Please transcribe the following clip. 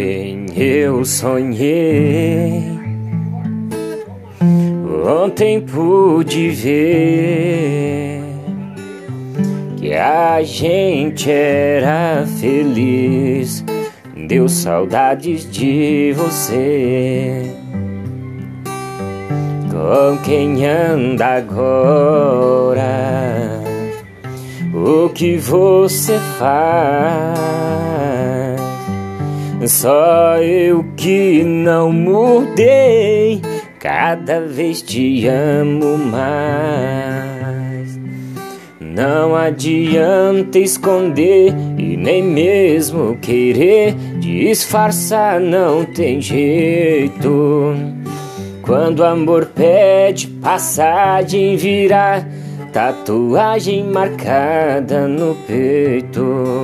eu sonhei. Ontem pude ver que a gente era feliz. Deu saudades de você. Com quem anda agora? O que você faz? Só eu que não mudei, cada vez te amo mais. Não adianta esconder e nem mesmo querer disfarçar, não tem jeito. Quando o amor pede passagem, virar tatuagem marcada no peito.